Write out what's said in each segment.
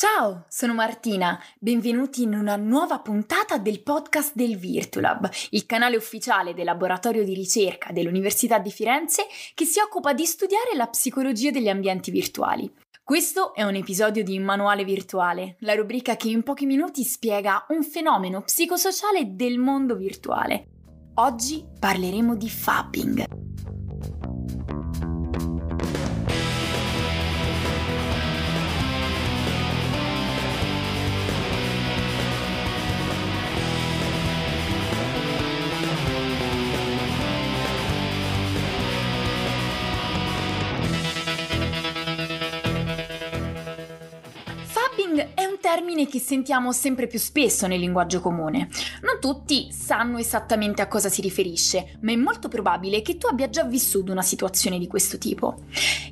Ciao, sono Martina, benvenuti in una nuova puntata del podcast del Virtulab, il canale ufficiale del laboratorio di ricerca dell'Università di Firenze che si occupa di studiare la psicologia degli ambienti virtuali. Questo è un episodio di Manuale Virtuale, la rubrica che in pochi minuti spiega un fenomeno psicosociale del mondo virtuale. Oggi parleremo di fapping. Termine che sentiamo sempre più spesso nel linguaggio comune. Non tutti sanno esattamente a cosa si riferisce, ma è molto probabile che tu abbia già vissuto una situazione di questo tipo.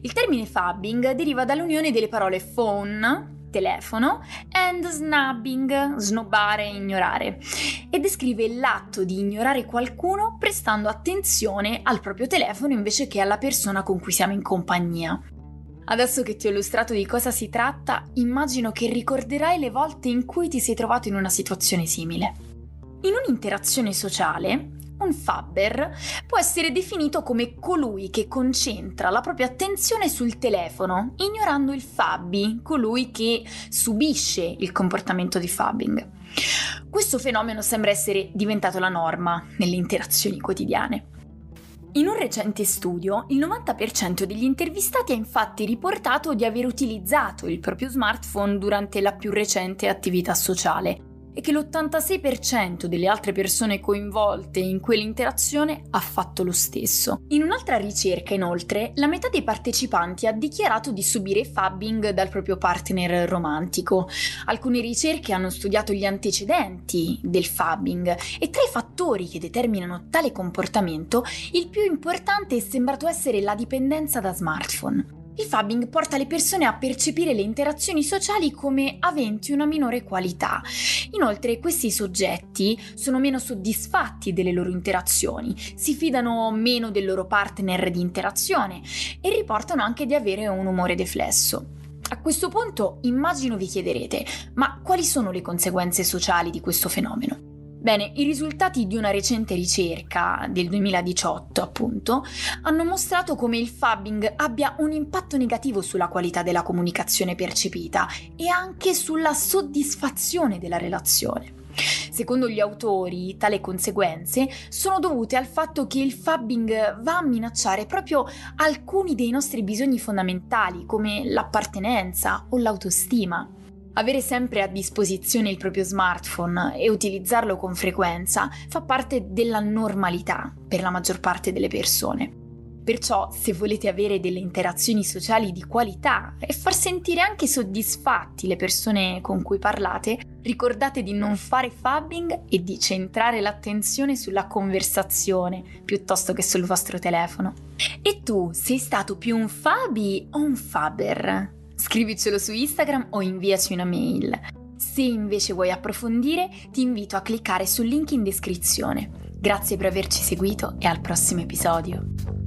Il termine fabbing deriva dall'unione delle parole phone, telefono, and snubbing, snobbare, ignorare, e descrive l'atto di ignorare qualcuno prestando attenzione al proprio telefono invece che alla persona con cui siamo in compagnia. Adesso che ti ho illustrato di cosa si tratta, immagino che ricorderai le volte in cui ti sei trovato in una situazione simile. In un'interazione sociale, un fabber può essere definito come colui che concentra la propria attenzione sul telefono, ignorando il fabbi, colui che subisce il comportamento di fabbing. Questo fenomeno sembra essere diventato la norma nelle interazioni quotidiane. In un recente studio, il 90% degli intervistati ha infatti riportato di aver utilizzato il proprio smartphone durante la più recente attività sociale e che l'86% delle altre persone coinvolte in quell'interazione ha fatto lo stesso. In un'altra ricerca, inoltre, la metà dei partecipanti ha dichiarato di subire fabbing dal proprio partner romantico. Alcune ricerche hanno studiato gli antecedenti del fabbing e tra i fattori che determinano tale comportamento, il più importante è sembrato essere la dipendenza da smartphone. Il fabbing porta le persone a percepire le interazioni sociali come aventi una minore qualità. Inoltre questi soggetti sono meno soddisfatti delle loro interazioni, si fidano meno del loro partner di interazione e riportano anche di avere un umore deflesso. A questo punto immagino vi chiederete, ma quali sono le conseguenze sociali di questo fenomeno? Bene, i risultati di una recente ricerca del 2018, appunto, hanno mostrato come il fabbing abbia un impatto negativo sulla qualità della comunicazione percepita e anche sulla soddisfazione della relazione. Secondo gli autori, tali conseguenze sono dovute al fatto che il fabbing va a minacciare proprio alcuni dei nostri bisogni fondamentali, come l'appartenenza o l'autostima. Avere sempre a disposizione il proprio smartphone e utilizzarlo con frequenza fa parte della normalità per la maggior parte delle persone. Perciò, se volete avere delle interazioni sociali di qualità e far sentire anche soddisfatti le persone con cui parlate, ricordate di non fare fabbing e di centrare l'attenzione sulla conversazione piuttosto che sul vostro telefono. E tu sei stato più un fabi o un faber? Scrivicelo su Instagram o inviaci una mail. Se invece vuoi approfondire, ti invito a cliccare sul link in descrizione. Grazie per averci seguito e al prossimo episodio.